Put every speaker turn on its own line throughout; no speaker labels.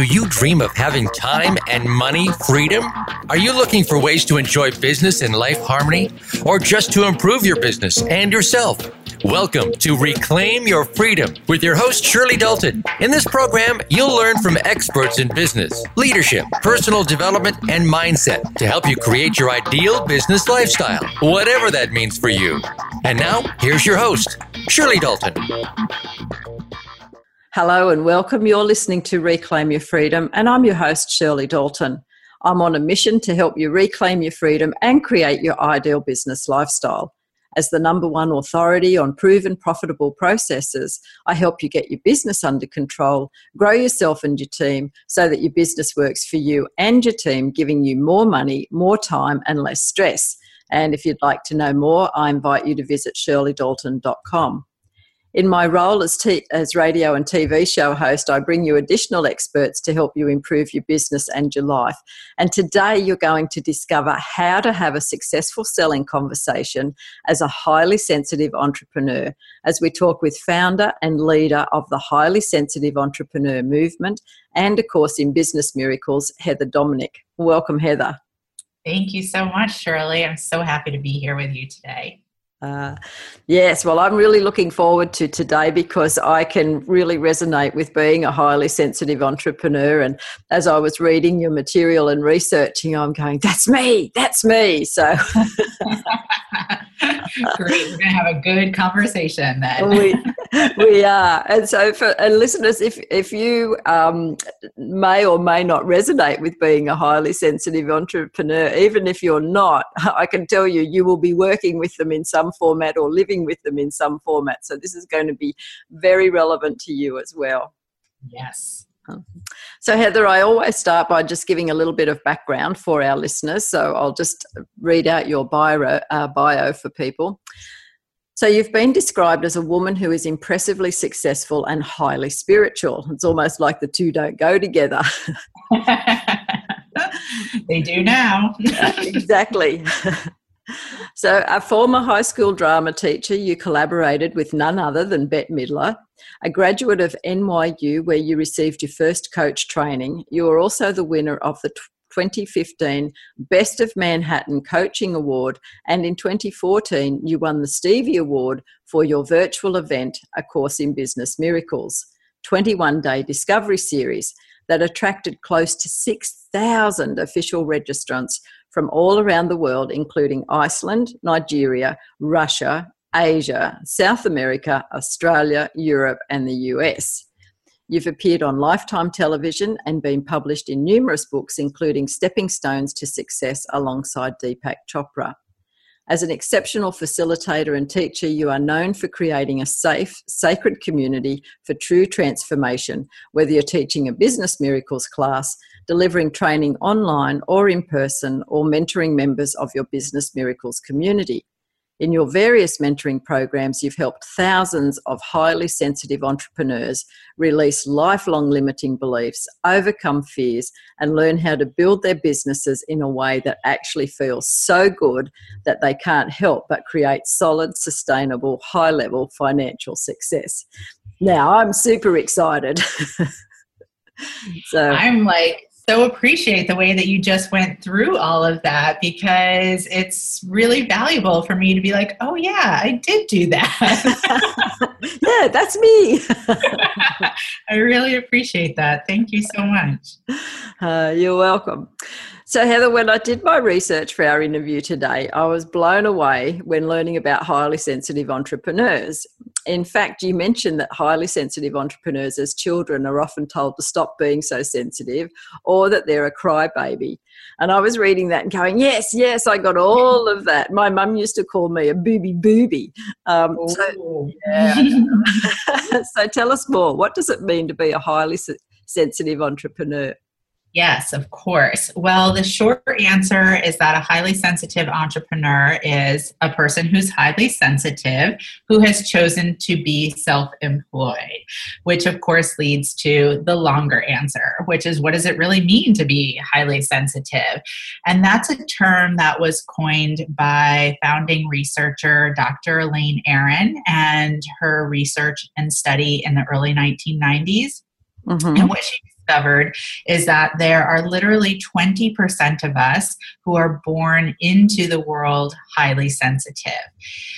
Do you dream of having time and money freedom? Are you looking for ways to enjoy business and life harmony? Or just to improve your business and yourself? Welcome to Reclaim Your Freedom with your host, Shirley Dalton. In this program, you'll learn from experts in business, leadership, personal development, and mindset to help you create your ideal business lifestyle, whatever that means for you. And now, here's your host, Shirley Dalton.
Hello and welcome. You're listening to Reclaim Your Freedom, and I'm your host, Shirley Dalton. I'm on a mission to help you reclaim your freedom and create your ideal business lifestyle. As the number one authority on proven profitable processes, I help you get your business under control, grow yourself and your team so that your business works for you and your team, giving you more money, more time, and less stress. And if you'd like to know more, I invite you to visit shirleydalton.com. In my role as, t- as radio and TV show host, I bring you additional experts to help you improve your business and your life. And today you're going to discover how to have a successful selling conversation as a highly sensitive entrepreneur as we talk with founder and leader of the highly sensitive entrepreneur movement and, A Course in Business Miracles, Heather Dominick. Welcome, Heather.
Thank you so much, Shirley. I'm so happy to be here with you today.
Uh, yes, well, I'm really looking forward to today because I can really resonate with being a highly sensitive entrepreneur. And as I was reading your material and researching, I'm going, that's me, that's me. So
Great. We're going to have a good conversation then.
we, we are. And so, for and listeners, if, if you um, may or may not resonate with being a highly sensitive entrepreneur, even if you're not, I can tell you, you will be working with them in some format or living with them in some format. So, this is going to be very relevant to you as well.
Yes.
So, Heather, I always start by just giving a little bit of background for our listeners. So, I'll just read out your bio, uh, bio for people. So, you've been described as a woman who is impressively successful and highly spiritual. It's almost like the two don't go together.
they do now.
exactly. So, a former high school drama teacher, you collaborated with none other than Bette Midler. A graduate of NYU, where you received your first coach training, you are also the winner of the 2015 Best of Manhattan Coaching Award, and in 2014, you won the Stevie Award for your virtual event, A Course in Business Miracles, 21 day discovery series that attracted close to 6,000 official registrants from all around the world, including Iceland, Nigeria, Russia, Asia, South America, Australia, Europe, and the US. You've appeared on Lifetime television and been published in numerous books, including Stepping Stones to Success alongside Deepak Chopra. As an exceptional facilitator and teacher, you are known for creating a safe, sacred community for true transformation, whether you're teaching a business miracles class, delivering training online or in person, or mentoring members of your business miracles community. In your various mentoring programs, you've helped thousands of highly sensitive entrepreneurs release lifelong limiting beliefs, overcome fears, and learn how to build their businesses in a way that actually feels so good that they can't help but create solid, sustainable, high level financial success. Now, I'm super excited.
so I'm like so appreciate the way that you just went through all of that because it's really valuable for me to be like, oh, yeah, I did do
that. yeah, that's me.
I really appreciate that. Thank you so much.
Uh, you're welcome. So, Heather, when I did my research for our interview today, I was blown away when learning about highly sensitive entrepreneurs. In fact, you mentioned that highly sensitive entrepreneurs as children are often told to stop being so sensitive or that they're a crybaby. And I was reading that and going, yes, yes, I got all of that. My mum used to call me a booby booby. Um, so, yeah. so tell us more. What does it mean to be a highly sensitive entrepreneur?
Yes, of course. Well, the short answer is that a highly sensitive entrepreneur is a person who's highly sensitive who has chosen to be self employed, which of course leads to the longer answer, which is what does it really mean to be highly sensitive? And that's a term that was coined by founding researcher Dr. Elaine Aron and her research and study in the early 1990s. Mm-hmm. And what she discovered is that there are literally 20% of us who are born into the world highly sensitive.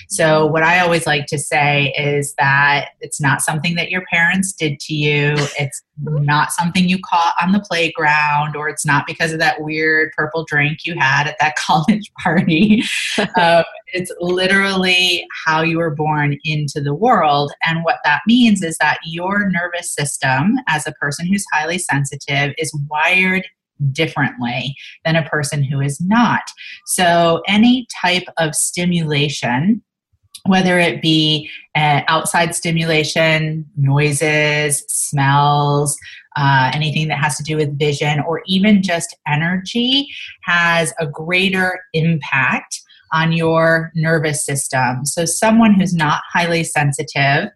So, what I always like to say is that it's not something that your parents did to you, it's not something you caught on the playground, or it's not because of that weird purple drink you had at that college party. um, it's literally how you were born into the world. And what that means is that your nervous system, as a person who's highly sensitive, is wired differently than a person who is not. So, any type of stimulation, whether it be uh, outside stimulation, noises, smells, uh, anything that has to do with vision, or even just energy, has a greater impact on your nervous system. So, someone who's not highly sensitive,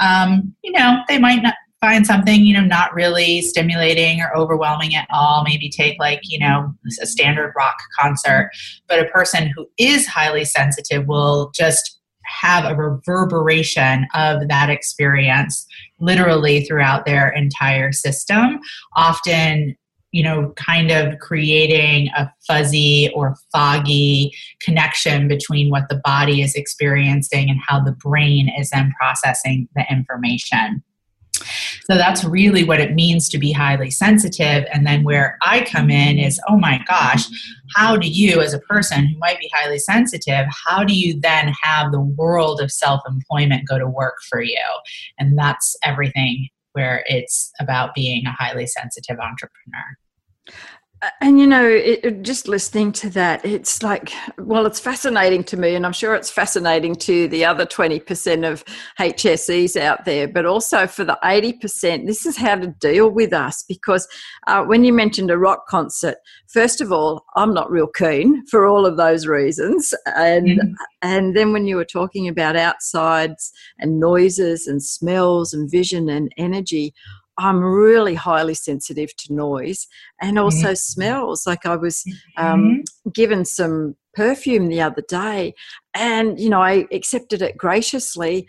um, you know, they might not find something you know not really stimulating or overwhelming at all. Maybe take like you know a standard rock concert. But a person who is highly sensitive will just have a reverberation of that experience literally throughout their entire system often you know kind of creating a fuzzy or foggy connection between what the body is experiencing and how the brain is then processing the information so that's really what it means to be highly sensitive. And then where I come in is, oh my gosh, how do you, as a person who might be highly sensitive, how do you then have the world of self employment go to work for you? And that's everything where it's about being a highly sensitive entrepreneur
and you know it, just listening to that it's like well it's fascinating to me and i'm sure it's fascinating to the other 20% of hses out there but also for the 80% this is how to deal with us because uh, when you mentioned a rock concert first of all i'm not real keen for all of those reasons and mm-hmm. and then when you were talking about outsides and noises and smells and vision and energy I'm really highly sensitive to noise and also mm-hmm. smells. Like I was um, mm-hmm. given some perfume the other day, and you know I accepted it graciously,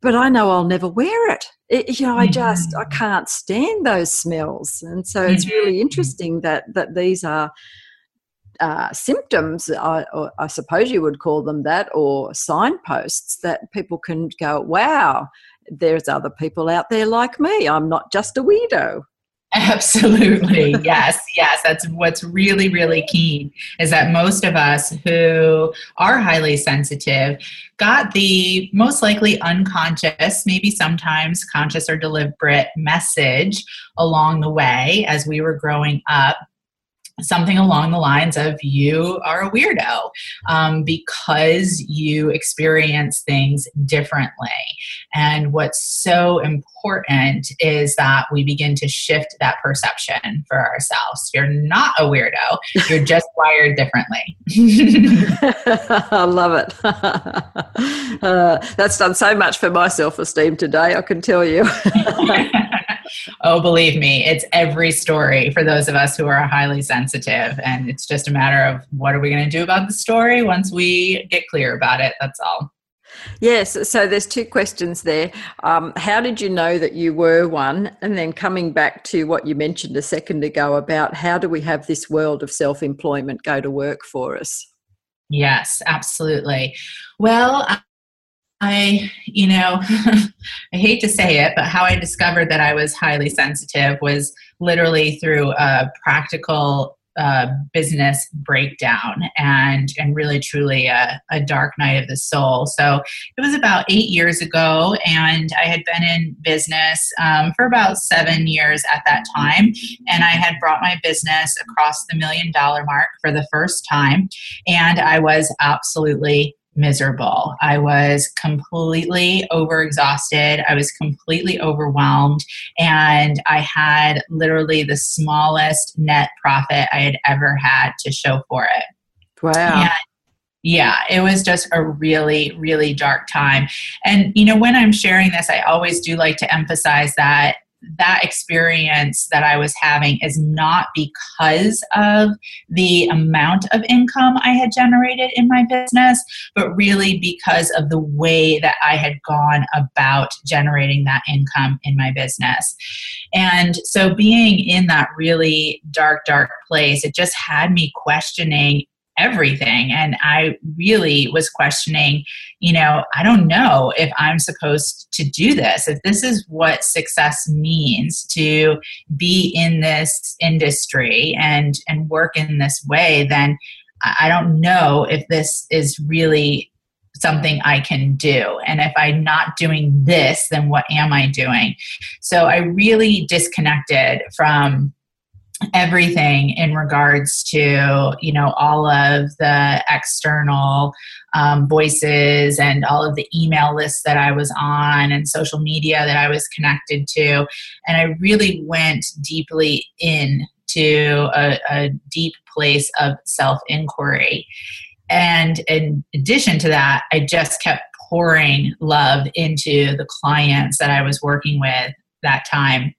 but I know I'll never wear it. it you know, I just I mm-hmm. can't stand those smells, and so it's really mm-hmm. interesting that that these are. Uh, symptoms, I, I suppose you would call them that, or signposts that people can go, wow, there's other people out there like me. I'm not just a weirdo.
Absolutely. yes. Yes. That's what's really, really key is that most of us who are highly sensitive got the most likely unconscious, maybe sometimes conscious or deliberate message along the way as we were growing up something along the lines of you are a weirdo um, because you experience things differently. And what's so important is that we begin to shift that perception for ourselves. You're not a weirdo, you're just wired differently.
I love it. Uh, that's done so much for my self esteem today, I can tell you.
Oh, believe me, it's every story for those of us who are highly sensitive. And it's just a matter of what are we going to do about the story once we get clear about it. That's all.
Yes, so there's two questions there. Um, how did you know that you were one? And then coming back to what you mentioned a second ago about how do we have this world of self employment go to work for us?
Yes, absolutely. Well, I, you know, I hate to say it, but how I discovered that I was highly sensitive was literally through a practical uh, business breakdown and and really truly a, a, dark night of the soul. So it was about eight years ago, and I had been in business um, for about seven years at that time, and I had brought my business across the million dollar mark for the first time, and I was absolutely miserable. I was completely overexhausted. I was completely overwhelmed. And I had literally the smallest net profit I had ever had to show for it.
Wow. And
yeah, it was just a really, really dark time. And, you know, when I'm sharing this, I always do like to emphasize that that experience that I was having is not because of the amount of income I had generated in my business, but really because of the way that I had gone about generating that income in my business. And so being in that really dark, dark place, it just had me questioning everything. And I really was questioning, you know, I don't know if I'm supposed to do this. If this is what success means to be in this industry and and work in this way, then I don't know if this is really something I can do. And if I'm not doing this, then what am I doing? So I really disconnected from everything in regards to you know all of the external um, voices and all of the email lists that i was on and social media that i was connected to. And i really went deeply in to a, a deep place of self inquiry and in addition to that i just kept pouring love into the clients that i was working with that time.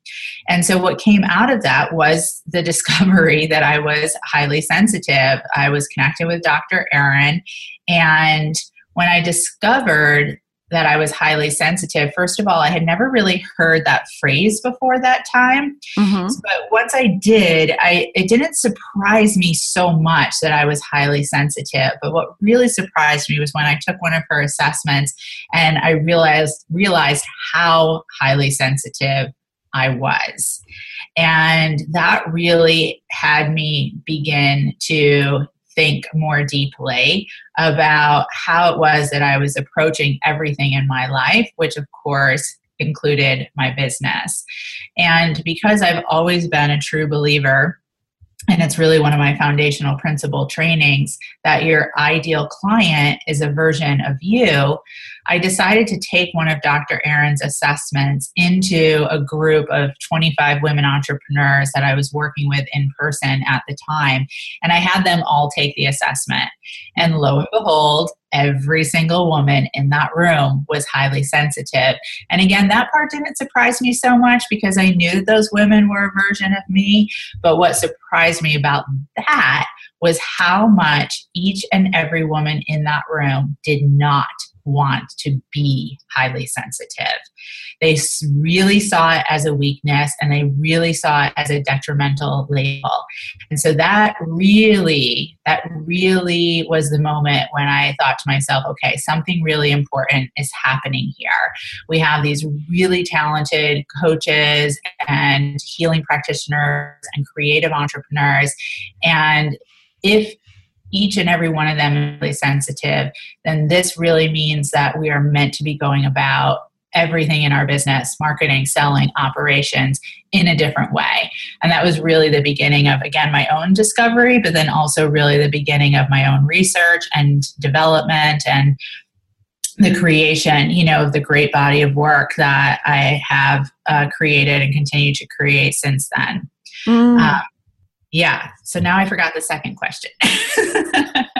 And so, what came out of that was the discovery that I was highly sensitive. I was connected with Dr. Aron. And when I discovered that I was highly sensitive. First of all, I had never really heard that phrase before that time. Mm-hmm. But once I did, I it didn't surprise me so much that I was highly sensitive. But what really surprised me was when I took one of her assessments and I realized realized how highly sensitive I was. And that really had me begin to think more deeply about how it was that I was approaching everything in my life, which of course included my business. And because I've always been a true believer and it's really one of my foundational principle trainings that your ideal client is a version of you i decided to take one of dr aron's assessments into a group of 25 women entrepreneurs that i was working with in person at the time and i had them all take the assessment and lo and behold every single woman in that room was highly sensitive. And again, that part didn't surprise me so much because I knew that those women were a version of me. But what surprised me about that was how much each and every woman in that room did not want to be highly sensitive. They really saw it as a weakness and they really saw it as a detrimental label. And so that really, that really was the moment when I thought to myself, okay, something really important is happening here. We have these really talented coaches and healing practitioners and creative entrepreneurs. And if each and every one of them is really sensitive, then this really means that we are meant to be going about everything in our business marketing, selling, operations in a different way. And that was really the beginning of, again, my own discovery, but then also really the beginning of my own research and development and the creation, you know, of the great body of work that I have uh, created and continue to create since then. Mm. Um, yeah. So now I forgot the second question.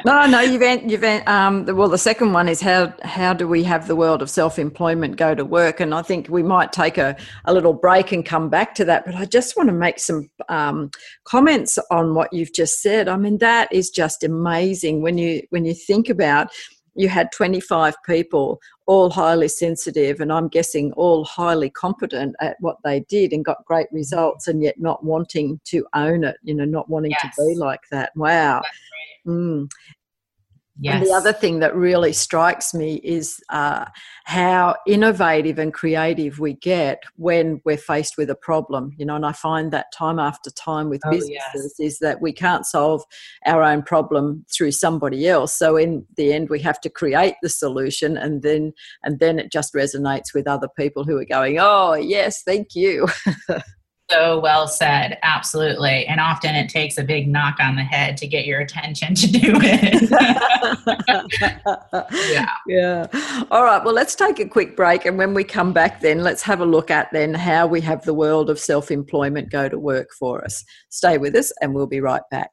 no, no, you've you've um, well, the second one is how how do we have the world of self employment go to work? And I think we might take a, a little break and come back to that. But I just want to make some um, comments on what you've just said. I mean, that is just amazing when you when you think about you had 25 people, all highly sensitive, and I'm guessing all highly competent at what they did and got great results, and yet not wanting to own it, you know, not wanting yes. to be like that. Wow. Mm. Yes. And the other thing that really strikes me is uh, how innovative and creative we get when we're faced with a problem. You know, and I find that time after time with oh, businesses yes. is that we can't solve our own problem through somebody else. So in the end, we have to create the solution, and then and then it just resonates with other people who are going, "Oh, yes, thank you."
so well said. Absolutely. And often it takes a big knock on the head to get your attention to do it.
yeah. Yeah. All right. Well, let's take a quick break. And when we come back, then let's have a look at then how we have the world of self employment go to work for us. Stay with us and we'll be right back.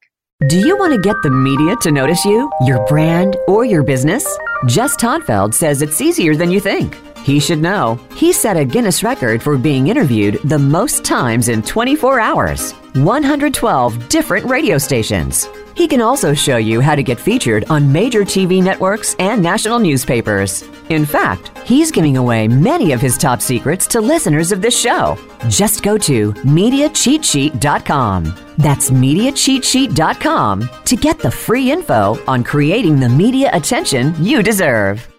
Do you want to get the media to notice you, your brand, or your business? Jess Todtfeld says it's easier than you think. He should know. He set a Guinness record for being interviewed the most times in 24 hours. 112 different radio stations. He can also show you how to get featured on major TV networks and national newspapers. In fact, he's giving away many of his top secrets to listeners of this show. Just go to MediaCheatSheet.com. That's MediaCheatSheet.com to get the free info on creating the media attention you deserve.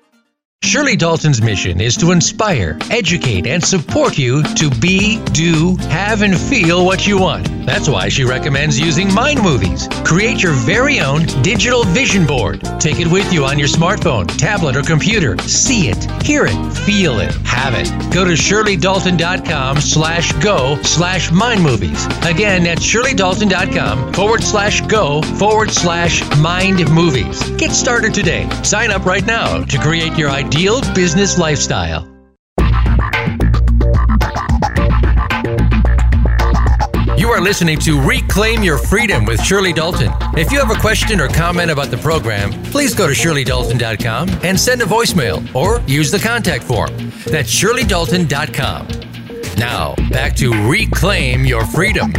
Shirley Dalton's mission is to inspire, educate, and support you to be, do, have, and feel what you want. That's why she recommends using Mind Movies. Create your very own digital vision board. Take it with you on your smartphone, tablet, or computer. See it, hear it, feel it, have it. Go to shirleydalton.com slash go slash mind movies. Again, that's shirleydalton.com forward slash go forward slash mind movies. Get started today. Sign up right now to create your ideal ideal business lifestyle. You are listening to Reclaim Your Freedom with Shirley Dalton. If you have a question or comment about the program, please go to shirleydalton.com and send a voicemail or use the contact form. That's shirleydalton.com. Now, back to Reclaim Your Freedom.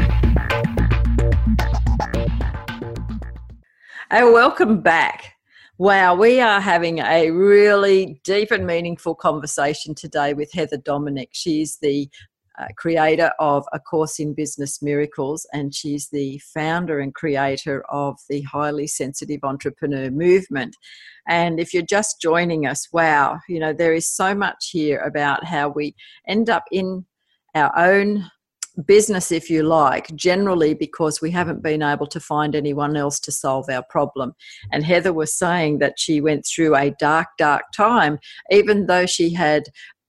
Hey, welcome back. Wow, we are having a really deep and meaningful conversation today with Heather Dominick. She's the uh, creator of A Course in Business Miracles, and she's the founder and creator of the Highly Sensitive Entrepreneur Movement. And if you're just joining us, wow, you know, there is so much here about how we end up in our own business, if you like, generally because we haven't been able to find anyone else to solve our problem. And Heather was saying that she went through a dark, dark time, even though she had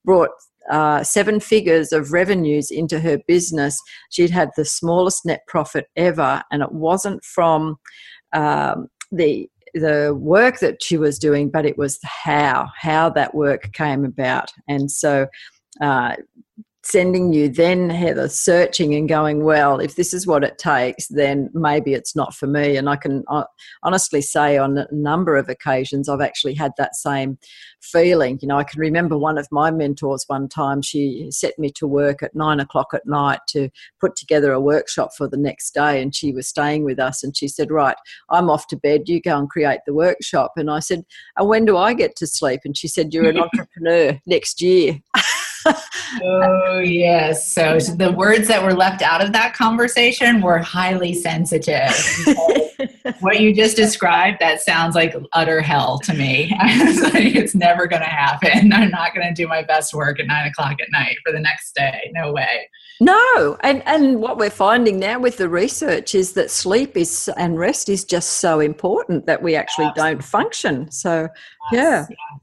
brought uh, seven figures of revenues into her business. She'd had the smallest net profit ever, and it wasn't from um, the the work that she was doing, but it was how how that work came about. And so, uh, sending you then heather searching and going well if this is what it takes then maybe it's not for me. And i can uh, honestly say on a number of occasions i've actually had that same feeling. You know i can remember one of my mentors one time she set me to work at nine o'clock at night to put together a workshop for the next day and she was staying with us and she said right i'm off to bed you go and create the workshop. And i said and when do i get to sleep? And she said you're an entrepreneur next year
oh, yes. So the words that were left out of that conversation were highly sensitive. what you just described, that sounds like utter hell to me. like, it's never going to happen. I'm not going to do my best work at nine o'clock at night for the next day. No way.
No, and and what we're finding now with the research is that sleep is and rest is just so important that we actually Absolutely. don't function. So, yes, yeah. Yes.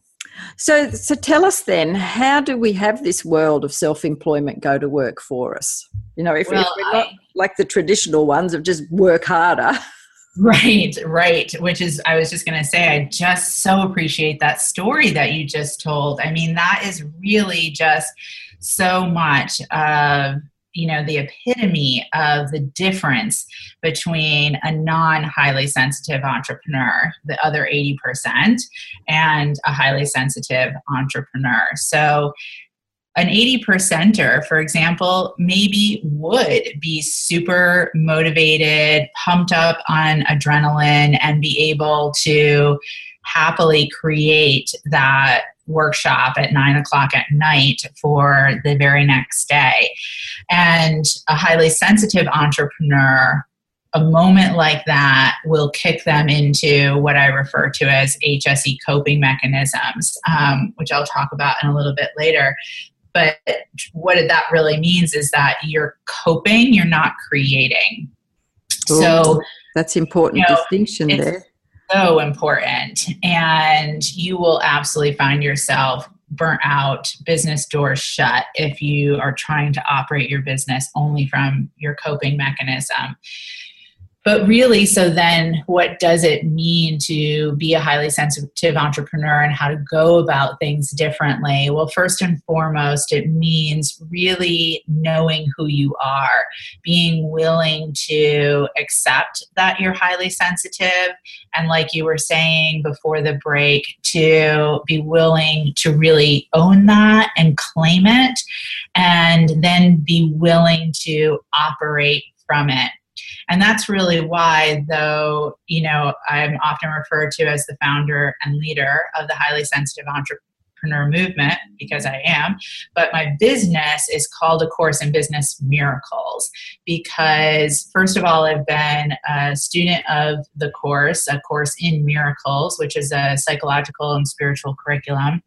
So, so tell us then, how do we have this world of self-employment go to work for us? You know, if, well, if we're not I, like the traditional ones of just work harder.
Right, right. Which is, I was just going to say, I just so appreciate that story that you just told. I mean, that is really just so much of you know the epitome of the difference between a non highly sensitive entrepreneur the other 80% and a highly sensitive entrepreneur. So an 80 percenter, for example, maybe would be super motivated, pumped up on adrenaline, and be able to happily create that workshop at nine o'clock at night for the very next day. And a highly sensitive entrepreneur, a moment like that will kick them into what I refer to as HSE coping mechanisms, um, which I'll talk about in a little bit later. But what that really means is that you're coping, you're not creating.
So that's important you know, distinction there
so important. And you will absolutely find yourself burnt out, business doors shut if you are trying to operate your business only from your coping mechanism. But really, so then what does it mean to be a highly sensitive entrepreneur and how to go about things differently? Well, first and foremost, it means really knowing who you are, being willing to accept that you're highly sensitive, and like you were saying before the break, to be willing to really own that and claim it, and then be willing to operate from it and that's really why, though, you know, I'm often referred to as the founder and leader of the highly sensitive entrepreneur entrepreneur movement because I am, but my business is called A Course in Business Miracles because, first of all, I've been a student of the course, A Course in Miracles, which is a psychological and spiritual curriculum,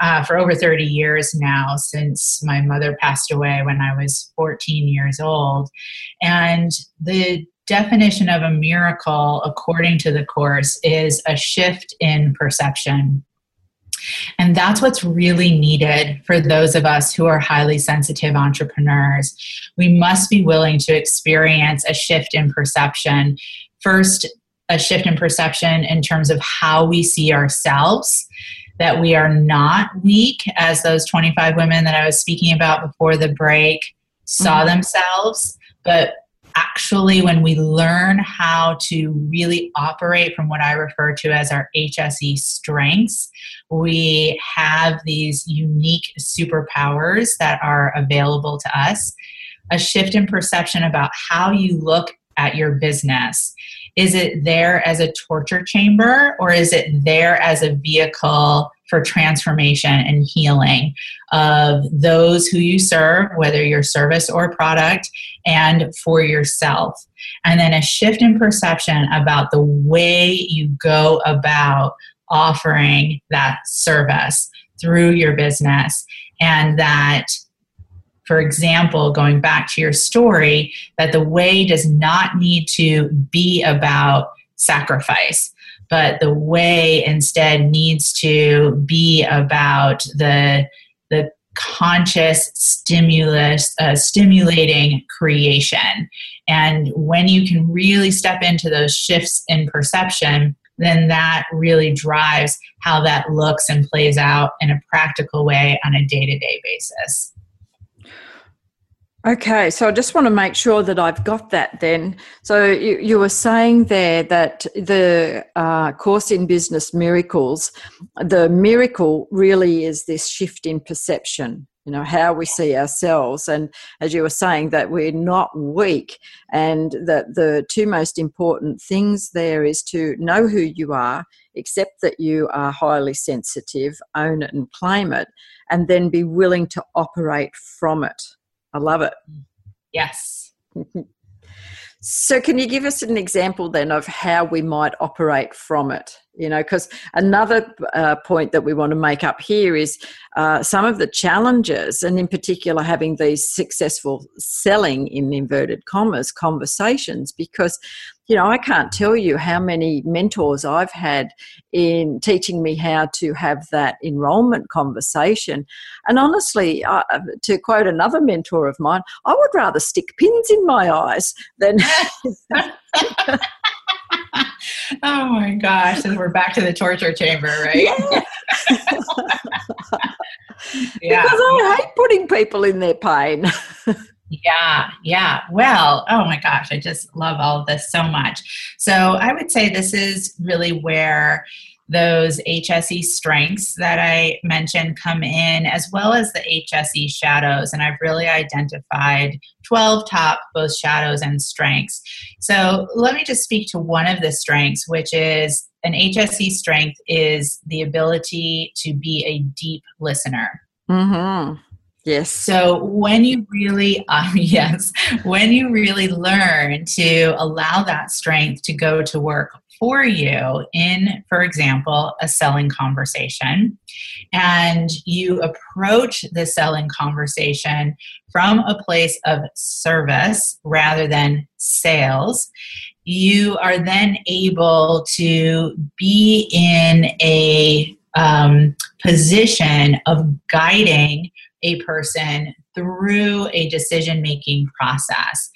uh, for over 30 years now since my mother passed away when I was 14 years old. And the definition of a miracle, according to the course, is a shift in perception. And that's what's really needed for those of us who are highly sensitive entrepreneurs. We must be willing to experience a shift in perception. First, a shift in perception in terms of how we see ourselves, that we are not weak, as those 25 women that I was speaking about before the break saw mm-hmm. themselves, but actually, when we learn how to really operate from what I refer to as our HSE strengths, we have these unique superpowers that are available to us. A shift in perception about how you look at your business. Is it there as a torture chamber or is it there as a vehicle for transformation and healing of those who you serve, whether your service or product, and for yourself? And then a shift in perception about the way you go about offering that service through your business and that for example, going back to your story, that the way does not need to be about sacrifice, but the way instead needs to be about the, the conscious stimulus, uh, stimulating creation. And when you can really step into those shifts in perception, then that really drives how that looks and plays out in a practical way on a day to day basis.
Okay, so I just want to make sure that I've got that then. So you, you were saying there that the uh, Course in Business Miracles, the miracle really is this shift in perception, you know, how we see ourselves. And as you were saying, that we're not weak, and that the two most important things there is to know who you are, accept that you are highly sensitive, own it and claim it, and then be willing to operate from it. I love it.
Yes.
so, can you give us an example then of how we might operate from it? You know, because another uh, point that we want to make up here is uh, some of the challenges, and in particular, having these successful selling in inverted commas conversations, because you know, I can't tell you how many mentors I've had in teaching me how to have that enrollment conversation. And honestly, uh, to quote another mentor of mine, I would rather stick pins in my eyes than.
oh my gosh, and we're back to the torture chamber, right?
Yeah. yeah. Because I hate putting people in their pain.
Yeah, yeah. Well, oh my gosh, I just love all of this so much. So I would say this is really where those HSE strengths that I mentioned come in, as well as the HSE shadows. And I've really identified 12 top both shadows and strengths. So let me just speak to one of the strengths, which is an HSE strength is the ability to be a deep listener.
Mm-hmm. Yes.
So when you really, um, yes, when you really learn to allow that strength to go to work for you in, for example, a selling conversation, and you approach the selling conversation from a place of service rather than sales, you are then able to be in a um, position of guiding a person through a decision making process.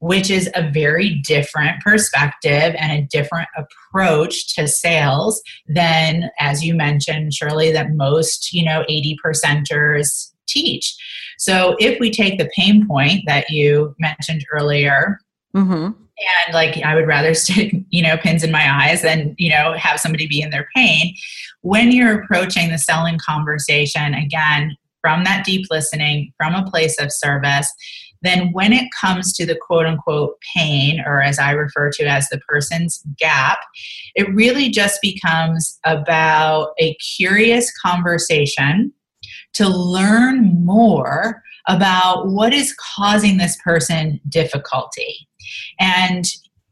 which is a very different perspective and a different approach to sales than as you mentioned shirley that most you know 80 percenters teach so if we take the pain point that you mentioned earlier mm-hmm. and like i would rather stick you know pins in my eyes than you know have somebody be in their pain when you're approaching the selling conversation again from that deep listening from a place of service then when it comes to the quote unquote pain, or as I refer to as the person's gap, it really just becomes about a curious conversation to learn more about what is causing this person difficulty. And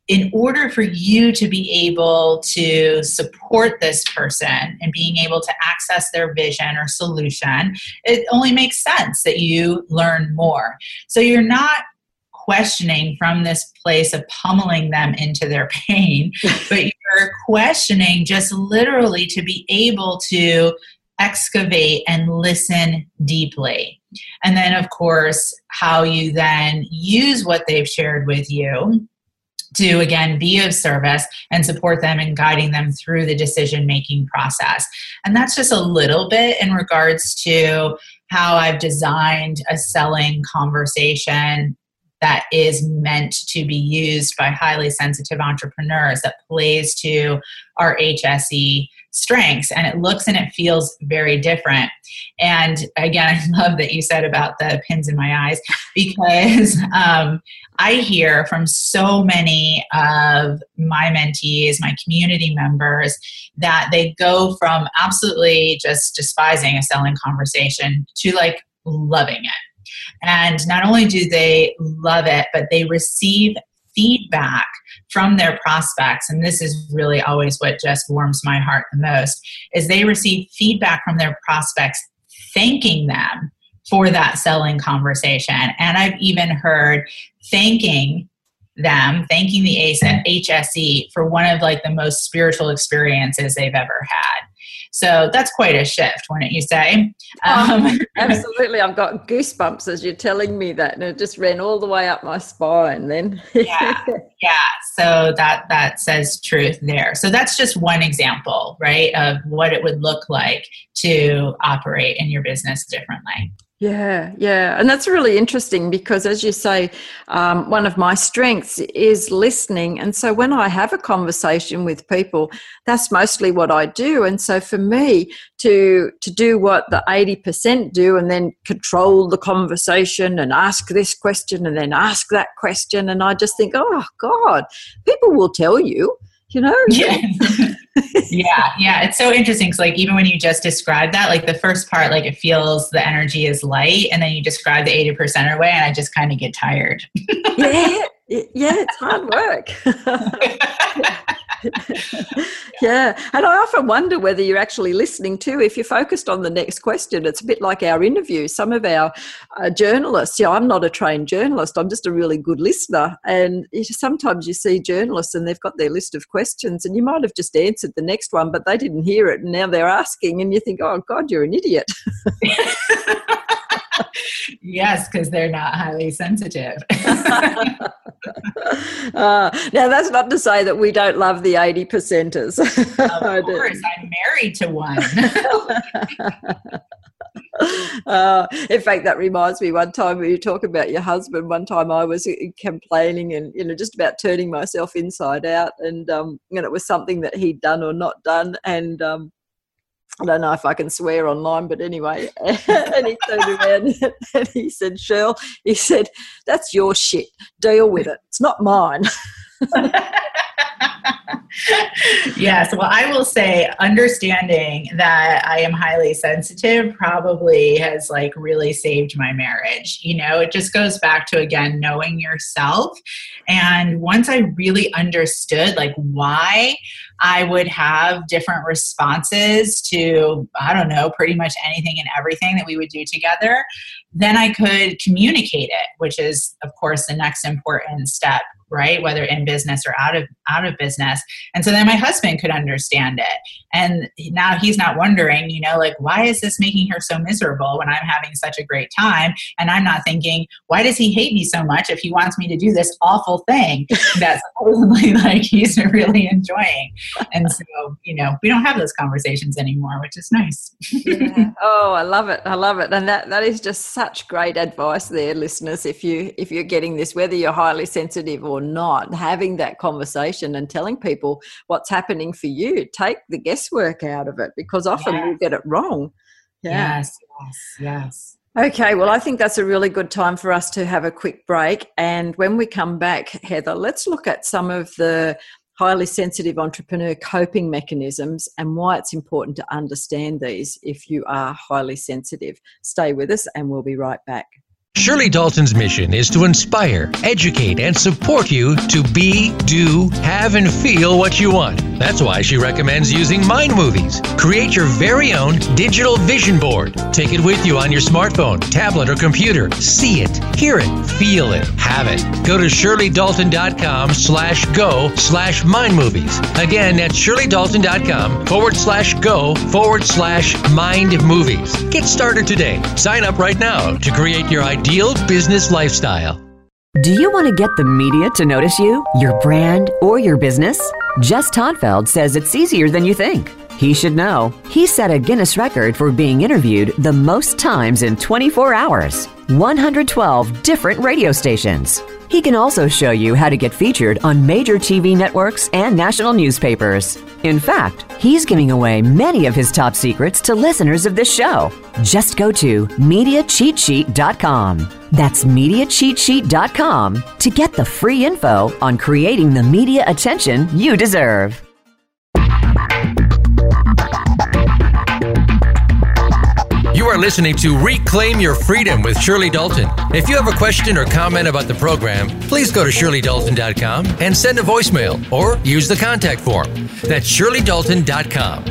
in order for you to be able to support this person and being able to access their vision or solution, it only makes sense that you learn more. So you're not questioning from this place of pummeling them into their pain, but you're questioning just literally to be able to excavate and listen deeply. And then, of course, how you then use what they've shared with you to again be of service and support them in guiding them through the decision making process. And that's just a little bit in regards to how I've designed a selling conversation that is meant to be used by highly sensitive entrepreneurs that plays to our HSE strengths and it looks and it feels very different. And again, I love that you said about the pins in my eyes because um, I hear from so many of my mentees, my community members, that they go from absolutely just despising a selling conversation to like loving it. And not only do they love it, but they receive feedback from their prospects and this is really always what just warms my heart the most is they receive feedback from their prospects thanking them for that selling conversation and i've even heard thanking them thanking the hse for one of like the most spiritual experiences they've ever had so that's quite a shift, wouldn't you say?
Um, um, absolutely. I've got goosebumps as you're telling me that, and it just ran all the way up my spine. Then,
yeah, yeah. So that that says truth there. So that's just one example, right, of what it would look like to operate in your business differently.
Yeah, yeah. And that's really interesting because, as you say, um, one of my strengths is listening. And so when I have a conversation with people, that's mostly what I do. And so for me to, to do what the 80% do and then control the conversation and ask this question and then ask that question, and I just think, oh, God, people will tell you you know
yeah yeah yeah it's so interesting because like even when you just described that like the first part like it feels the energy is light and then you describe the 80 percent away and i just kind of get tired.
Yeah yeah it's hard work yeah. And I often wonder whether you're actually listening too. If you're focused on the next question, it's a bit like our interview. Some of our uh, journalists, yeah, I'm not a trained journalist, I'm just a really good listener. And sometimes you see journalists and they've got their list of questions and you might have just answered the next one, but they didn't hear it and now they're asking and you think, oh, God, you're an idiot.
yes, because they're not highly sensitive.
uh, now, that's not to say that we don't love the 80 percenters.
of course, I'm married to one.
Uh, in fact, that reminds me. One time when you talk about your husband, one time I was uh, complaining and you know just about turning myself inside out, and um, and it was something that he'd done or not done, and um, I don't know if I can swear online, but anyway. and he turned around and he said, Cheryl, he said, that's your shit. Deal with it. It's not mine.
yes. Well, I will say understanding that I am highly sensitive probably has like really saved my marriage. You know, it just goes back to again knowing yourself. And once I really understood like why I would have different responses to, I don't know, pretty much anything and everything that we would do together, then I could communicate it, which is, of course, the next important step right? Whether in business or out of out of business. And so then my husband could understand it. And now he's not wondering you know like why is this making her so miserable when i'm having such a great time? And i'm not thinking why does he hate me so much if he wants me to do this awful thing that supposedly like he's really enjoying? And so you know we don't have those conversations anymore which is nice.
Yeah. oh i love it. I love it. And that that is just such great advice there listeners if you if you're getting this whether you're highly sensitive or not having that conversation and telling people what's happening for you take the guesswork out of it because often yes. we get it wrong
yeah. yes yes yes
Okay, well, I think that's a really good time for us to have a quick break. And when we come back, Heather, let's look at some of the highly sensitive entrepreneur coping mechanisms and why it's important to understand these if you are highly sensitive. Stay with us, and we'll be right back.
Shirley Dalton's mission is to inspire, educate, and support you to be, do, have, and feel what you want. That's why she recommends using Mind Movies. Create your very own digital vision board. Take it with you on your smartphone, tablet, or computer. See it, hear it, feel it, have it. Go to shirleydalton.com slash go slash mind movies. Again, that's shirleydalton.com forward slash go forward slash mind movies. Get started today. Sign up right now to create your ideal ideal business lifestyle.
Do you want to get the media to notice you, your brand, or your business? Jess Todtfeld says it's easier than you think. He should know. He set a Guinness record for being interviewed the most times in 24 hours. 112 different radio stations. He can also show you how to get featured on major TV networks and national newspapers. In fact, he's giving away many of his top secrets to listeners of this show. Just go to MediaCheatSheet.com. That's MediaCheatSheet.com to get the free info on creating the media attention you deserve.
You are listening to Reclaim Your Freedom with Shirley Dalton. If you have a question or comment about the program, please go to shirleydalton.com and send a voicemail or use the contact form. That's shirleydalton.com.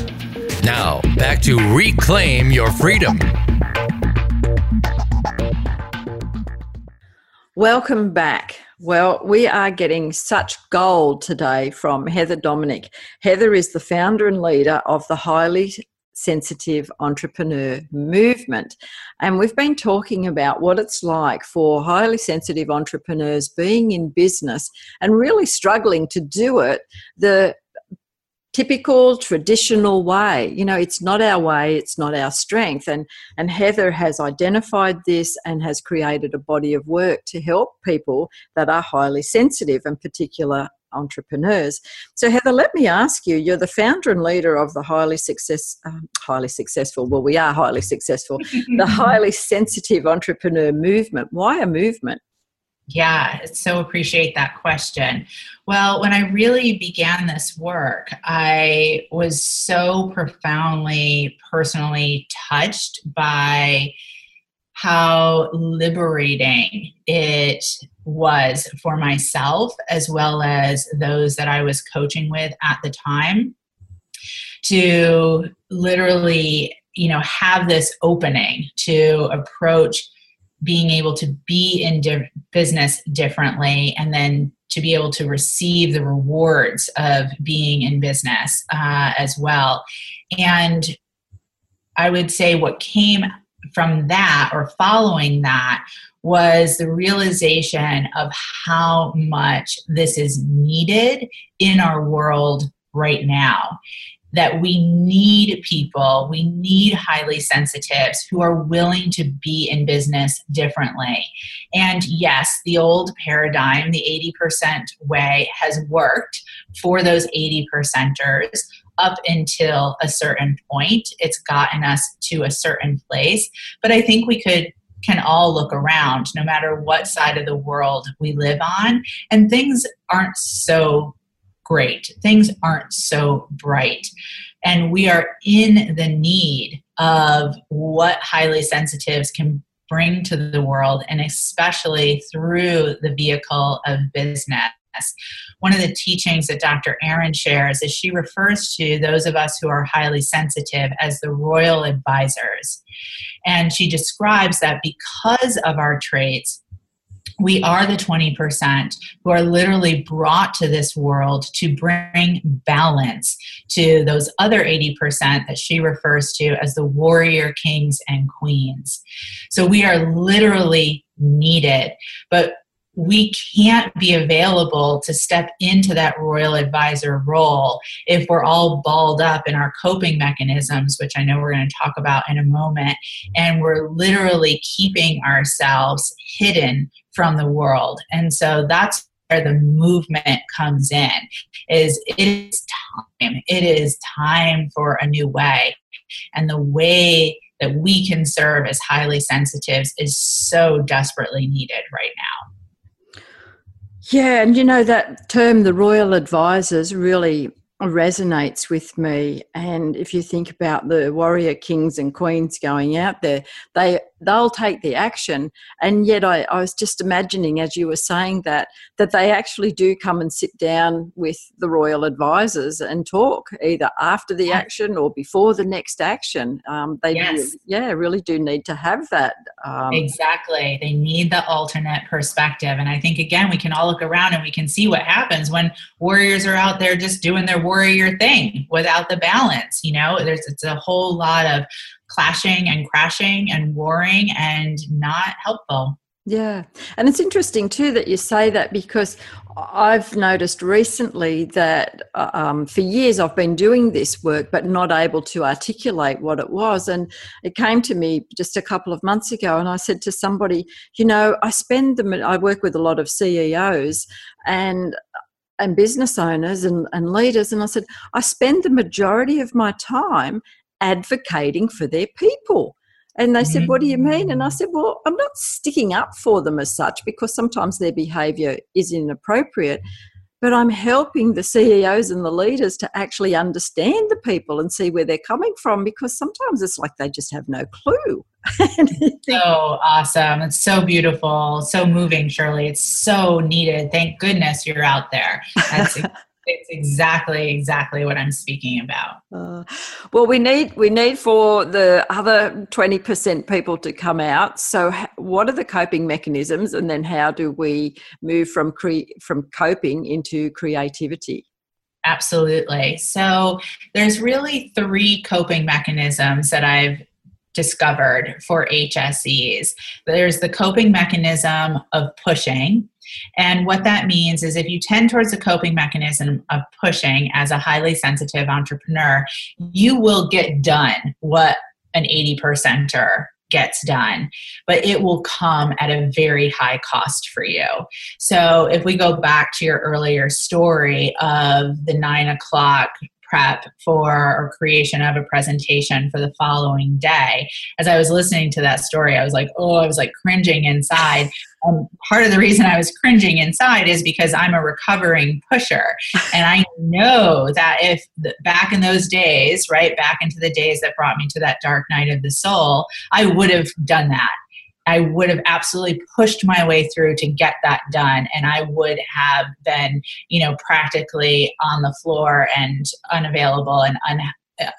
Now, back to Reclaim Your Freedom.
Welcome back. Well, we are getting such gold today from Heather Dominick. Heather is the founder and leader of the highly sensitive entrepreneur movement. And we've been talking about what it's like for highly sensitive entrepreneurs being in business and really struggling to do it the typical traditional way you know it's not our way it's not our strength and and heather has identified this and has created a body of work to help people that are highly sensitive and particular entrepreneurs. So, Heather, let me ask you: You're the founder and leader of the highly success, um, highly successful. Well, we are highly successful. the highly sensitive entrepreneur movement. Why a movement?
Yeah, so appreciate that question. Well, when I really began this work, I was so profoundly personally touched by how liberating it was for myself as well as those that I was coaching with at the time to literally you know have this opening to approach being able to be in di- business differently and then to be able to receive the rewards of being in business uh, as well. And i would say what came from that or following that was the realization of how much this is needed in our world right now. That we need people, we need highly sensitives who are willing to be in business differently. And yes, the old paradigm, the 80% way, has worked for those 80 percenters up until a certain point. It's gotten us to a certain place. But I think we could can all look around no matter what side of the world we live on. And things aren't so great. Things aren't so bright. And we are in the need of what highly sensitives can bring to the world and especially through the vehicle of business one of the teachings that Dr. Aron shares is she refers to those of us who are highly sensitive as the royal advisors. And she describes that because of our traits, we are the 20% who are literally brought to this world to bring balance to those other 80% that she refers to as the warrior kings and queens. So we are literally needed. But we can't be available to step into that royal advisor role if we're all balled up in our coping mechanisms, which I know we're going to talk about in a moment, and we're literally keeping ourselves hidden from the world. And so that's where the movement comes in is it is time. It is time for a new way. And the way that we can serve as highly sensitives is so desperately needed right now
yeah, and you know that term, the royal advisors, really resonates with me. And if you think about the warrior kings and queens going out there, they they'll take the action. And yet, I, I was just imagining as you were saying that that they actually do come and sit down with the royal advisors and talk either after the action or before the next action. Um, they yes. really, yeah really do need to have that.
Um, exactly, they need the alternate perspective. And I think again, we can all look around and we can see what happens when warriors are out there just doing their warrior thing without the balance. You know, there's it's a whole lot of clashing and crashing and warring and not helpful.
Yeah. And it's interesting too that you say that because I've noticed recently that uh, um, for years I've been doing this work but not able to articulate what it was. And it came to me just a couple of months ago, and I said to somebody, you know, I spend the, I work with a lot of CEOs and and business owners and, and leaders, and I said, I spend the majority of my time advocating for their people. And they said, What do you mean? And I said, Well, I'm not sticking up for them as such because sometimes their behavior is inappropriate, but I'm helping the CEOs and the leaders to actually understand the people and see where they're coming from because sometimes it's like they just have no clue.
so awesome. It's so beautiful, so moving, Shirley. It's so needed. Thank goodness you're out there. That's it's exactly exactly what i'm speaking about. Uh,
well we need we need for the other 20% people to come out. So what are the coping mechanisms and then how do we move from cre- from coping into creativity?
Absolutely. So there's really three coping mechanisms that i've discovered for hses there's the coping mechanism of pushing and what that means is if you tend towards the coping mechanism of pushing as a highly sensitive entrepreneur, you will get done what an 80 percenter gets done, but it will come at a very high cost for you. So, if we go back to your earlier story of the nine o'clock prep for or creation of a presentation for the following day. As I was listening to that story, I was like, oh, I was like cringing inside. And part of the reason I was cringing inside is because I'm a recovering pusher. And I know that if the, back in those days, right, back into the days that brought me to that dark night of the soul, I would have done that I would have absolutely pushed my way through to get that done. And I would have been, you know, practically on the floor and unavailable and un,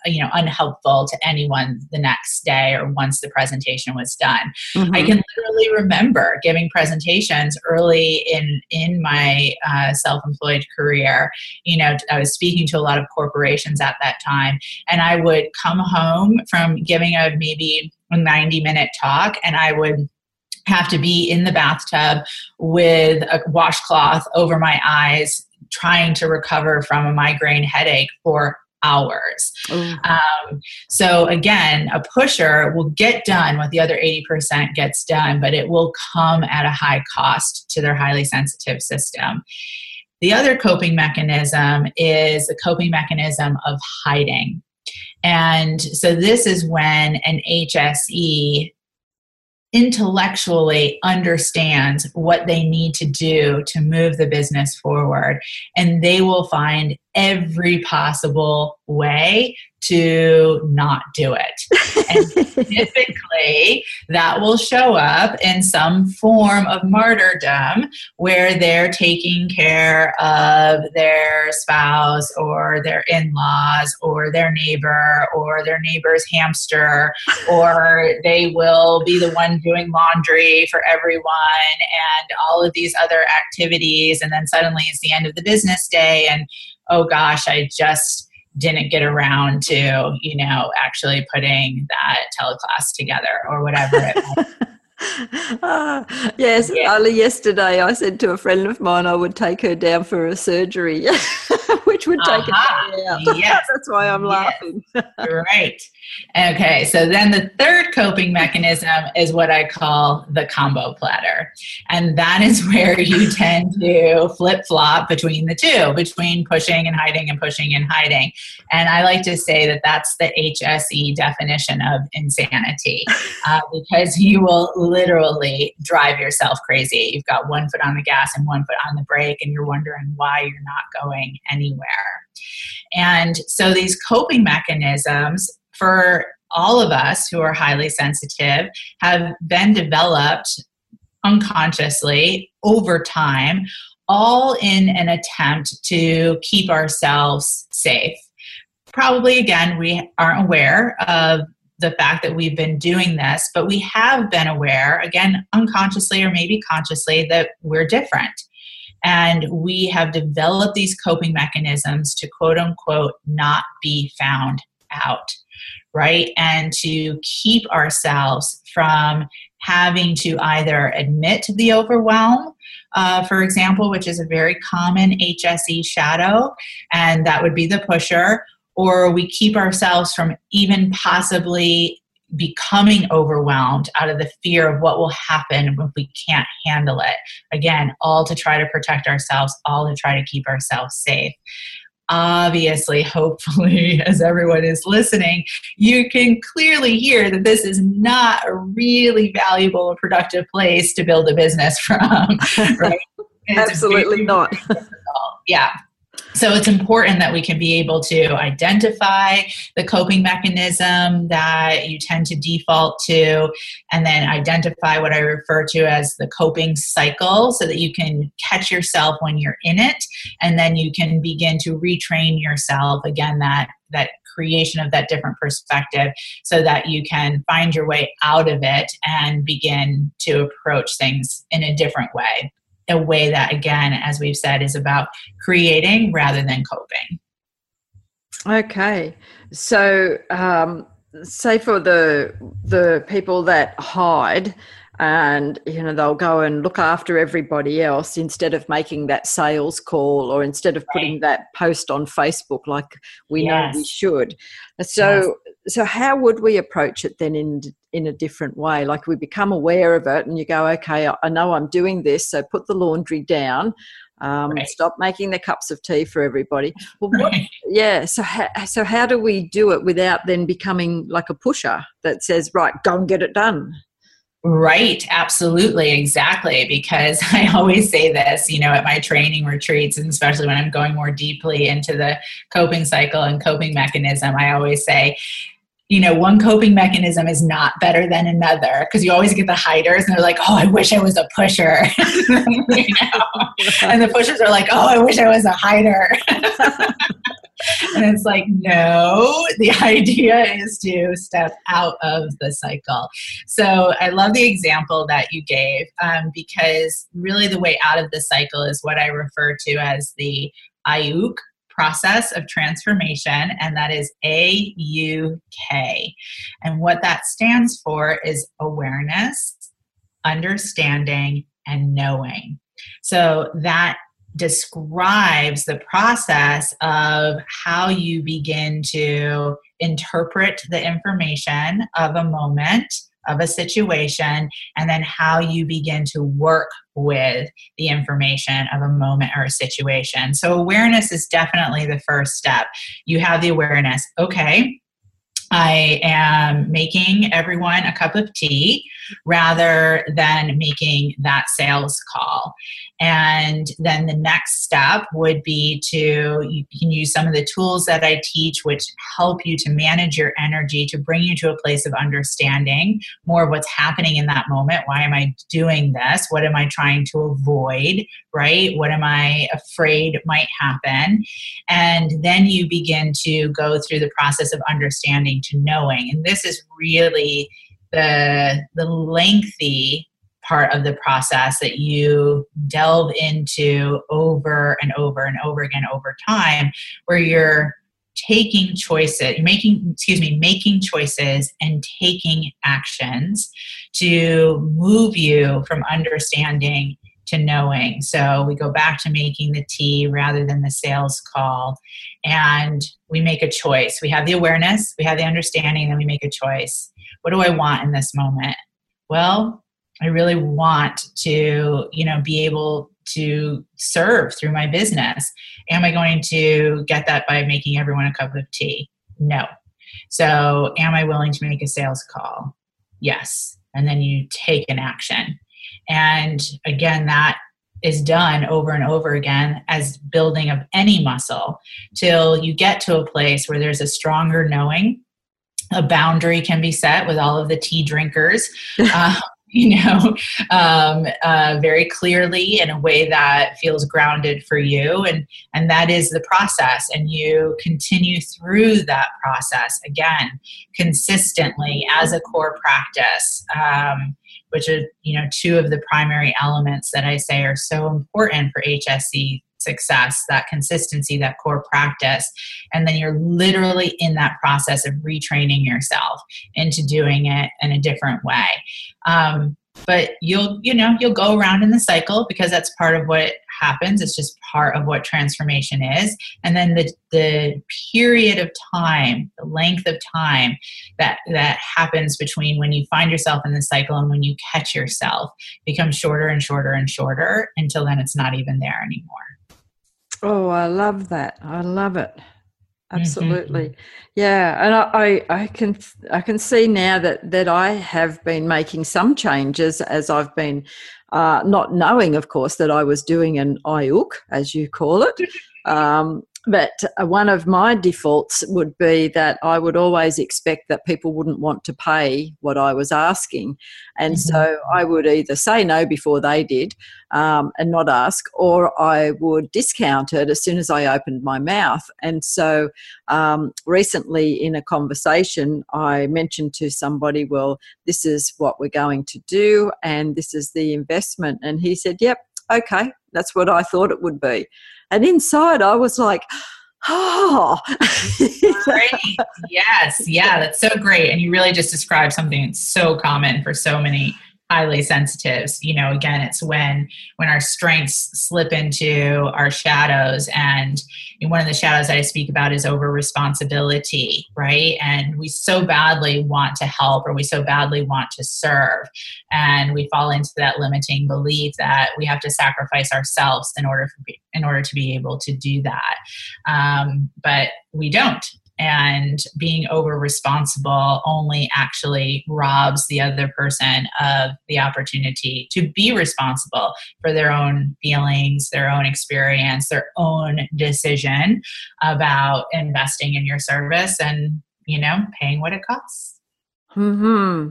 you know unhelpful to anyone the next day or once the presentation was done mm-hmm. i can literally remember giving presentations early in in my uh, self-employed career you know i was speaking to a lot of corporations at that time and i would come home from giving a maybe a 90 minute talk and I would have to be in the bathtub with a washcloth over my eyes trying to recover from a migraine headache for hours. Um, so again, a pusher will get done what the other 80% gets done, but it will come at a high cost to their highly sensitive system. The other coping mechanism is the coping mechanism of hiding. And so this is when an HSE intellectually understands what they need to do to move the business forward. And they will find every possible way to not do it. And typically, that will show up in some form of martyrdom where they're taking care of their spouse or their in laws or their neighbor or their neighbor's hamster, or they will be the one doing laundry for everyone and all of these other activities. And then suddenly it's the end of the business day, and oh gosh, I just didn't get around to, you know, actually putting that teleclass together or whatever it
ah, yes, yeah. only yesterday I said to a friend of mine I would take her down for a surgery, which would take uh-huh. a day out. Yes. That's why I'm yes. laughing.
right. Okay, so then the third coping mechanism is what I call the combo platter. And that is where you tend to flip flop between the two, between pushing and hiding and pushing and hiding. And I like to say that that's the HSE definition of insanity uh, because you will literally drive yourself crazy. You've got one foot on the gas and one foot on the brake, and you're wondering why you're not going anywhere. And so these coping mechanisms for all of us who are highly sensitive have been developed unconsciously over time, all in an attempt to keep ourselves safe. Probably, again, we aren't aware of the fact that we've been doing this, but we have been aware, again, unconsciously or maybe consciously, that we're different. And we have developed these coping mechanisms to quote unquote not be found out right? And to keep ourselves from having to either admit the overwhelm, uh, for example, which is a very common HSE shadow, and that would be the pusher, or we keep ourselves from even possibly becoming overwhelmed out of the fear of what will happen if we can't handle it. Again, all to try to protect ourselves, all to try to keep ourselves safe obviously, hopefully, as everyone is listening, you can clearly hear that this is not a really valuable or productive place to build a business from. Right?
Absolutely not.
yeah. So it's important that we can be able to identify the coping mechanism that you tend to default to, and then identify what I refer to as the coping cycle so that you can catch yourself when you're in it, and then you can begin to retrain yourself. Again that that creation of that different perspective so that you can find your way out of it and begin to approach things in a different way a way that, again, as we've said, is about creating rather than coping.
Okay, so um, say for the the people that hide, and you know they'll go and look after everybody else instead of making that sales call or instead of putting right. that post on facebook like we yes. know we should so yes. so how would we approach it then in in a different way like we become aware of it and you go okay i know i'm doing this so put the laundry down um, right. stop making the cups of tea for everybody well, what, right. yeah so so how do we do it without then becoming like a pusher that says right go and get it done
Right, absolutely, exactly. Because I always say this, you know, at my training retreats, and especially when I'm going more deeply into the coping cycle and coping mechanism, I always say, you know, one coping mechanism is not better than another because you always get the hiders and they're like, oh, I wish I was a pusher. you know? And the pushers are like, oh, I wish I was a hider. and it's like, no, the idea is to step out of the cycle. So I love the example that you gave um, because really the way out of the cycle is what I refer to as the AUK process of transformation, and that is A U K. And what that stands for is awareness, understanding, and knowing. So that describes the process of how you begin to interpret the information of a moment, of a situation, and then how you begin to work with the information of a moment or a situation. So, awareness is definitely the first step. You have the awareness, okay, I am making everyone a cup of tea rather than making that sales call. And then the next step would be to, you can use some of the tools that I teach, which help you to manage your energy, to bring you to a place of understanding more of what's happening in that moment. Why am I doing this? What am I trying to avoid? Right? What am I afraid might happen? And then you begin to go through the process of understanding to knowing. And this is really the the lengthy part of the process that you delve into over and over and over again over time where you're taking choices making excuse me making choices and taking actions to move you from understanding to knowing. So we go back to making the tea rather than the sales call and we make a choice. We have the awareness we have the understanding and then we make a choice. What do i want in this moment? Well I really want to, you know, be able to serve through my business. Am I going to get that by making everyone a cup of tea? No. So, am I willing to make a sales call? Yes. And then you take an action. And again, that is done over and over again as building of any muscle till you get to a place where there's a stronger knowing a boundary can be set with all of the tea drinkers uh, you know, um, uh, very clearly in a way that feels grounded for you. And, and that is the process. And you continue through that process again, consistently as a core practice. Um, which are you know two of the primary elements that I say are so important for HSE success, that consistency, that core practice. And then you're literally in that process of retraining yourself into doing it in a different way. Um, but you'll you know you'll go around in the cycle because that's part of what happens it's just part of what transformation is and then the the period of time the length of time that that happens between when you find yourself in the cycle and when you catch yourself becomes shorter and shorter and shorter until then it's not even there anymore
Oh, I love that. I love it. Absolutely. Mm-hmm. Yeah. And I, I, I, can I can see now that, that I have been making some changes as I've been uh, not knowing, of course, that I was doing an IUC, as you call it. Um, but uh, one of my defaults would be that I would always expect that people wouldn't want to pay what I was asking. And mm-hmm. so I would either say no before they did um, and not ask, or I would discount it as soon as I opened my mouth. And so um, recently in a conversation, I mentioned to somebody, well, this is what we're going to do, and this is the investment. And he said, yep, okay, that's what I thought it would be. And inside, I was like, oh.
great. Yes. Yeah, that's so great. And you really just described something that's so common for so many highly sensitives. You know again it's when when our strengths slip into our shadows and one of the shadows that i speak about is over responsibility right? And we so badly want to help or we so badly want to serve and we fall into that limiting belief that we have to sacrifice ourselves in order for, in order to be able to do that. Um, but we don't and being over responsible only actually robs the other person of the opportunity to be responsible for their own feelings, their own experience, their own decision about investing in your service and, you know, paying what it costs.
Hmm.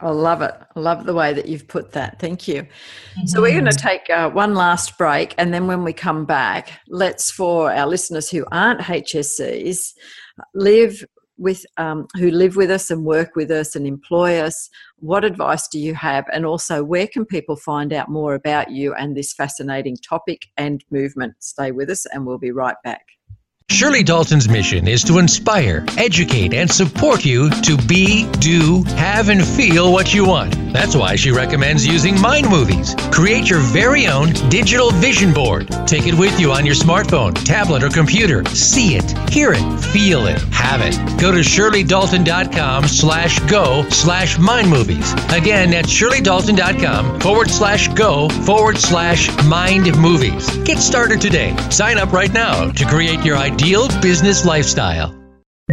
I love it. I love the way that you've put that. Thank you. Mm-hmm. So we're going to take uh, one last break, and then when we come back, let's for our listeners who aren't HSEs live with um, who live with us and work with us and employ us what advice do you have? And also where can people find out more about you and this fascinating topic and movement? Stay with us and we'll be right back
Shirley Dalton's mission is to inspire, educate, and support you to be, do, have, and feel what you want. That's why she recommends using Mind Movies. Create your very own digital vision board. Take it with you on your smartphone, tablet, or computer. See it, hear it, feel it, have it. Go to shirleydalton.com slash go slash mind movies. Again, that's shirleydalton.com forward slash go forward slash mind movies. Get started today. Sign up right now to create your ideal business lifestyle.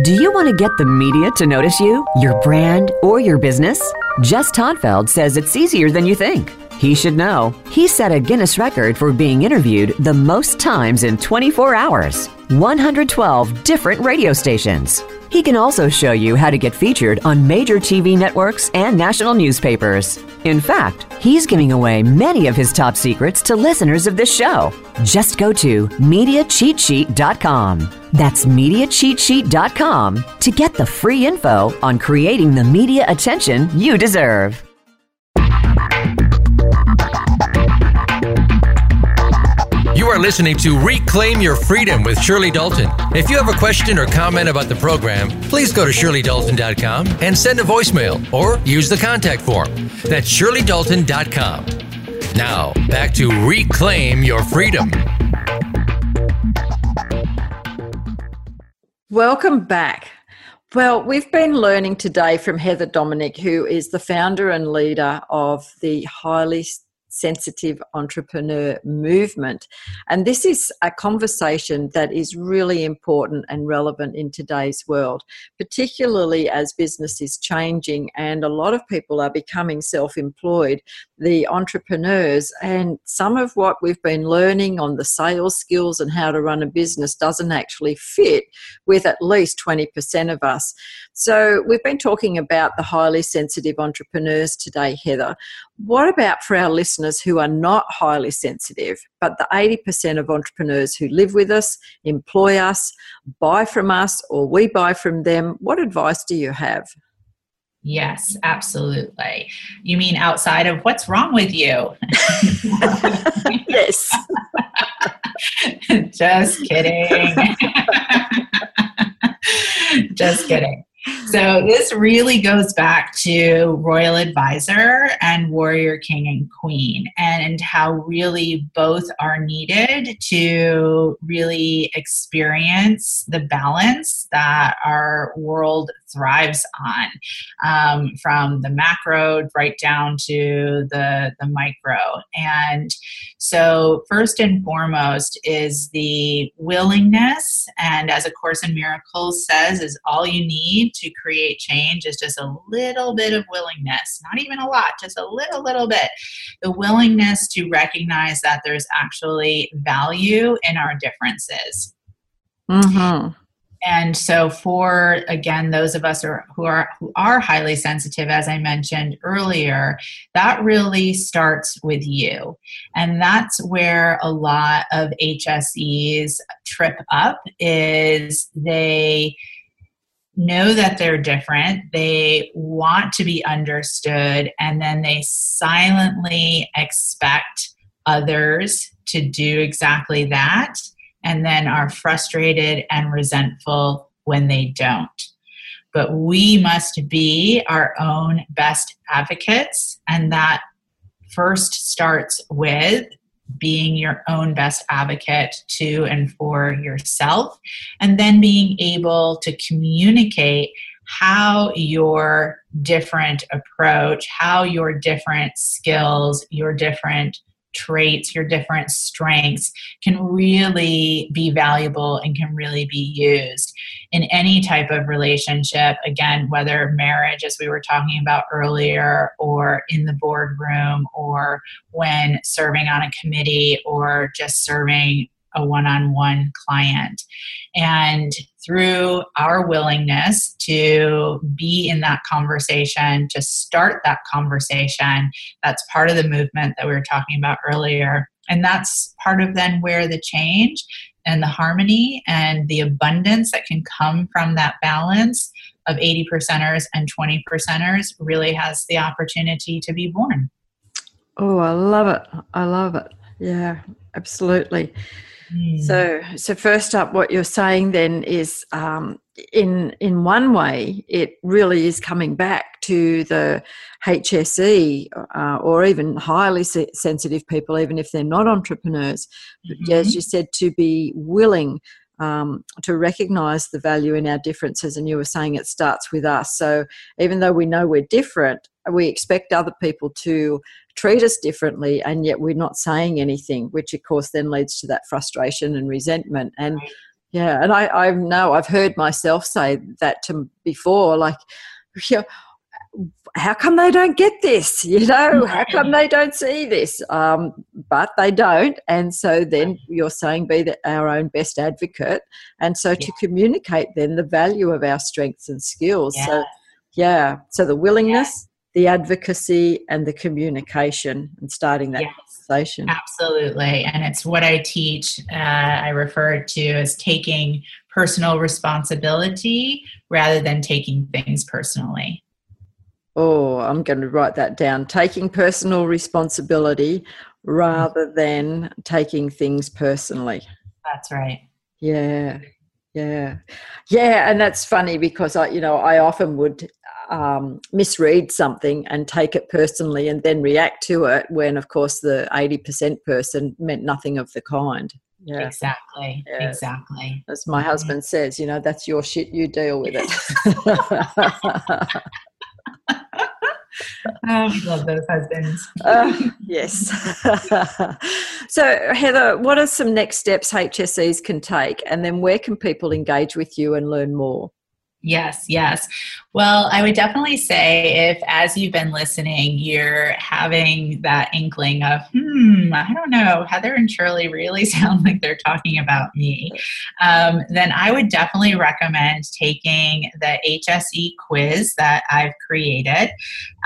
Do you want to get the media to notice you, your brand, or your business? Jess Todtfeld says it's easier than you think. He should know. He set a Guinness record for being interviewed the most times in 24 hours 112 different radio stations. He can also show you how to get featured on major TV networks and national newspapers. In fact, he's giving away many of his top secrets to listeners of this show. Just go to MediaCheatSheet.com. That's MediaCheatSheet.com to get the free info on creating the media attention you deserve.
You are listening to Reclaim Your Freedom with Shirley Dalton. If you have a question or comment about the program, please go to shirleydalton.com and send a voicemail or use the contact form. That's shirleydalton.com. Now, back to Reclaim Your Freedom.
Welcome back. Well, we've been learning today from Heather Dominick, who is the founder and leader of the highly sensitive entrepreneur movement. And this is a conversation that is really important and relevant in today's world, particularly as business is changing and a lot of people are becoming self employed, the entrepreneurs. And some of what we've been learning on the sales skills and how to run a business doesn't actually fit with at least 20% of us. So we've been talking about the highly sensitive entrepreneurs today, Heather. What about for our listeners who are not highly sensitive, but the 80% of entrepreneurs who live with us, employ us, buy from us, or we buy from them? What advice do you have?
Yes, absolutely. You mean outside of what's wrong with you?
yes.
Just kidding. Just kidding. So this really goes back to Royal Advisor and Warrior King and Queen, and how really both are needed to really experience the balance that our world thrives on, um, from the macro right down to the the micro. And so, first and foremost is the willingness, and as A Course in Miracles says, is all you need to create change is just a little bit of willingness, not even a lot, just a little, little bit. The willingness to recognize that there's actually value in our differences.
Mm-hmm.
And so, for again, those of us who are who are highly sensitive, as I mentioned earlier, that really starts with you, and that's where a lot of HSEs trip up. Is they know that they're different, they want to be understood, and then they silently expect others to do exactly that, and then are frustrated and resentful when they don't. But we must be our own best advocates, and that first starts with being your own best advocate to and for yourself, and then being able to communicate how your different approach, how your different skills, your different traits, your different strengths can really be valuable and can really be used in any type of relationship. Again, whether marriage, as we were talking about earlier, or in the boardroom, or when serving on a committee, or just serving a one on one client. And through our willingness to be in that conversation, to start that conversation, that's part of the movement that we were talking about earlier. And that's part of then where the change and the harmony and the abundance that can come from that balance of 80 percenters and 20 percenters really has the opportunity to be born.
Oh, I love it. I love it. Yeah, absolutely. So, so first up, what you're saying then is, um, in in one way, it really is coming back to the HSE uh, or even highly se- sensitive people, even if they're not entrepreneurs, mm-hmm. as you said, to be willing um, to recognize the value in our differences. And you were saying it starts with us. So even though we know we're different, we expect other people to treat us differently and yet we're not saying anything which of course then leads to that frustration and resentment. And yeah and i i know i've heard myself say that to before like yeah, how come they don't get this? You know how come they don't see this? Um, but they don't and so then you're saying be the, our own best advocate and so to communicate then the value of our strengths and skills.
Yeah.
so yeah so the willingness the advocacy and the communication and starting that
Yes.
conversation
Absolutely. And it's what I teach. Uh, I refer to as taking personal responsibility rather than taking things personally.
Oh, I'm going to write that down. Taking personal responsibility rather than taking things personally.
That's right.
Yeah, yeah, yeah. And that's funny because I, you know, I often would um, misread something and take it personally and then react to it when, of course, the 80% person meant nothing of the kind. Yeah.
Exactly.
Yeah.
Exactly.
As my husband says, you know, that's your shit, you deal with it.
Oh, we love those husbands.
Uh, yes. so, Heather, what are some next steps HSEs can take, and then where can people engage with you and learn more?
Yes, yes. Well, I would definitely say if, as you've been listening, you're having that inkling of, hmm, I don't know, Heather and Shirley really sound like they're talking about me, um, then I would definitely recommend taking the HSE quiz that I've created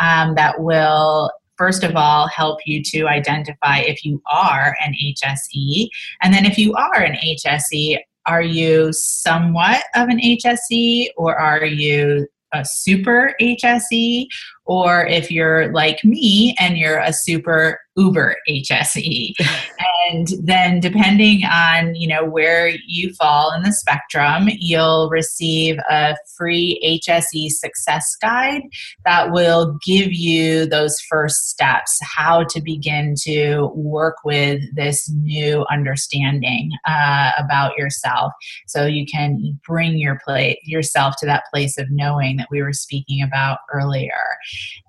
um, that will first of all help you to identify if you are an HSE. And then if you are an HSE, are you somewhat of an HSE or are you a super HSE? Or if you're like me and you're a super uber HSE. and then depending on, you know, where you fall in the spectrum, you'll receive a free HSE success guide that will give you those first steps, how to begin to work with this new understanding uh, about yourself, so you can bring your play yourself to that place of knowing that we were speaking about earlier.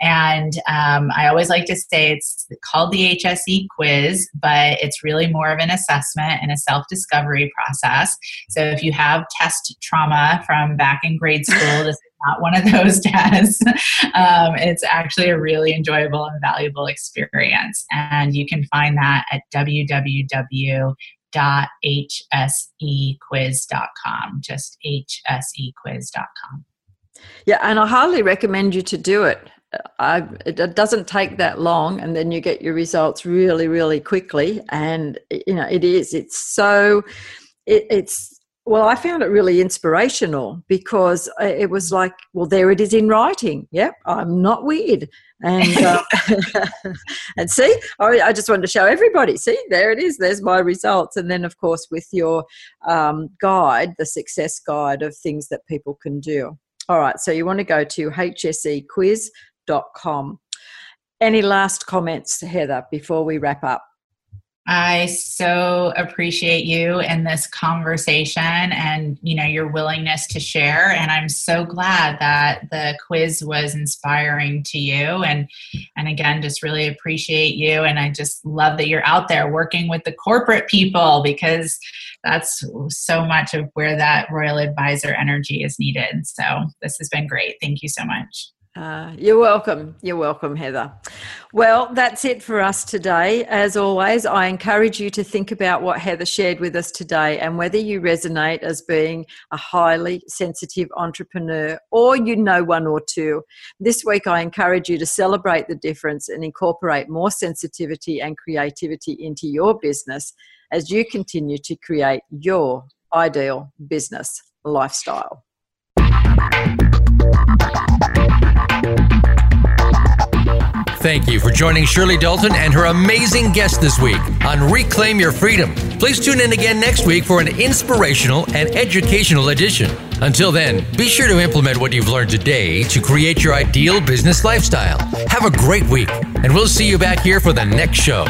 And um, I always like to say it's called the HSE quiz, but it's really more of an assessment and a self discovery process. So if you have test trauma from back in grade school, this is not one of those tests. Um, it's actually a really enjoyable and valuable experience. And you can find that at www.hsequiz.com, just hsequiz.com.
Yeah, and I highly recommend you to do it. I, it doesn't take that long, and then you get your results really, really quickly. And you know, it is. It's so. It, it's well, I found it really inspirational because it was like, well, there it is in writing. Yep, I'm not weird. And uh, and see, I, I, just wanted to show everybody. See, there it is. There's my results. And then, of course, with your um, guide, the success guide of things that people can do. All right, so you want to go to hsequiz.com. Any last comments, Heather, before we wrap up?
I so appreciate you and this conversation and you know your willingness to share and I'm so glad that the quiz was inspiring to you and and again just really appreciate you and I just love that you're out there working with the corporate people because that's so much of where that royal advisor energy is needed. So this has been great. Thank you so much.
Uh, you're welcome. You're welcome, Heather. Well, that's it for us today. As always, I encourage you to think about what Heather shared with us today and whether you resonate as being a highly sensitive entrepreneur or you know one or two. This week, I encourage you to celebrate the difference and incorporate more sensitivity and creativity into your business as you continue to create your ideal business lifestyle.
Thank you for joining Shirley Dalton and her amazing guest this week on Reclaim Your Freedom. Please tune in again next week for an inspirational and educational edition. Until then, be sure to implement what you've learned today to create your ideal business lifestyle. Have a great week, and we'll see you back here for the next show.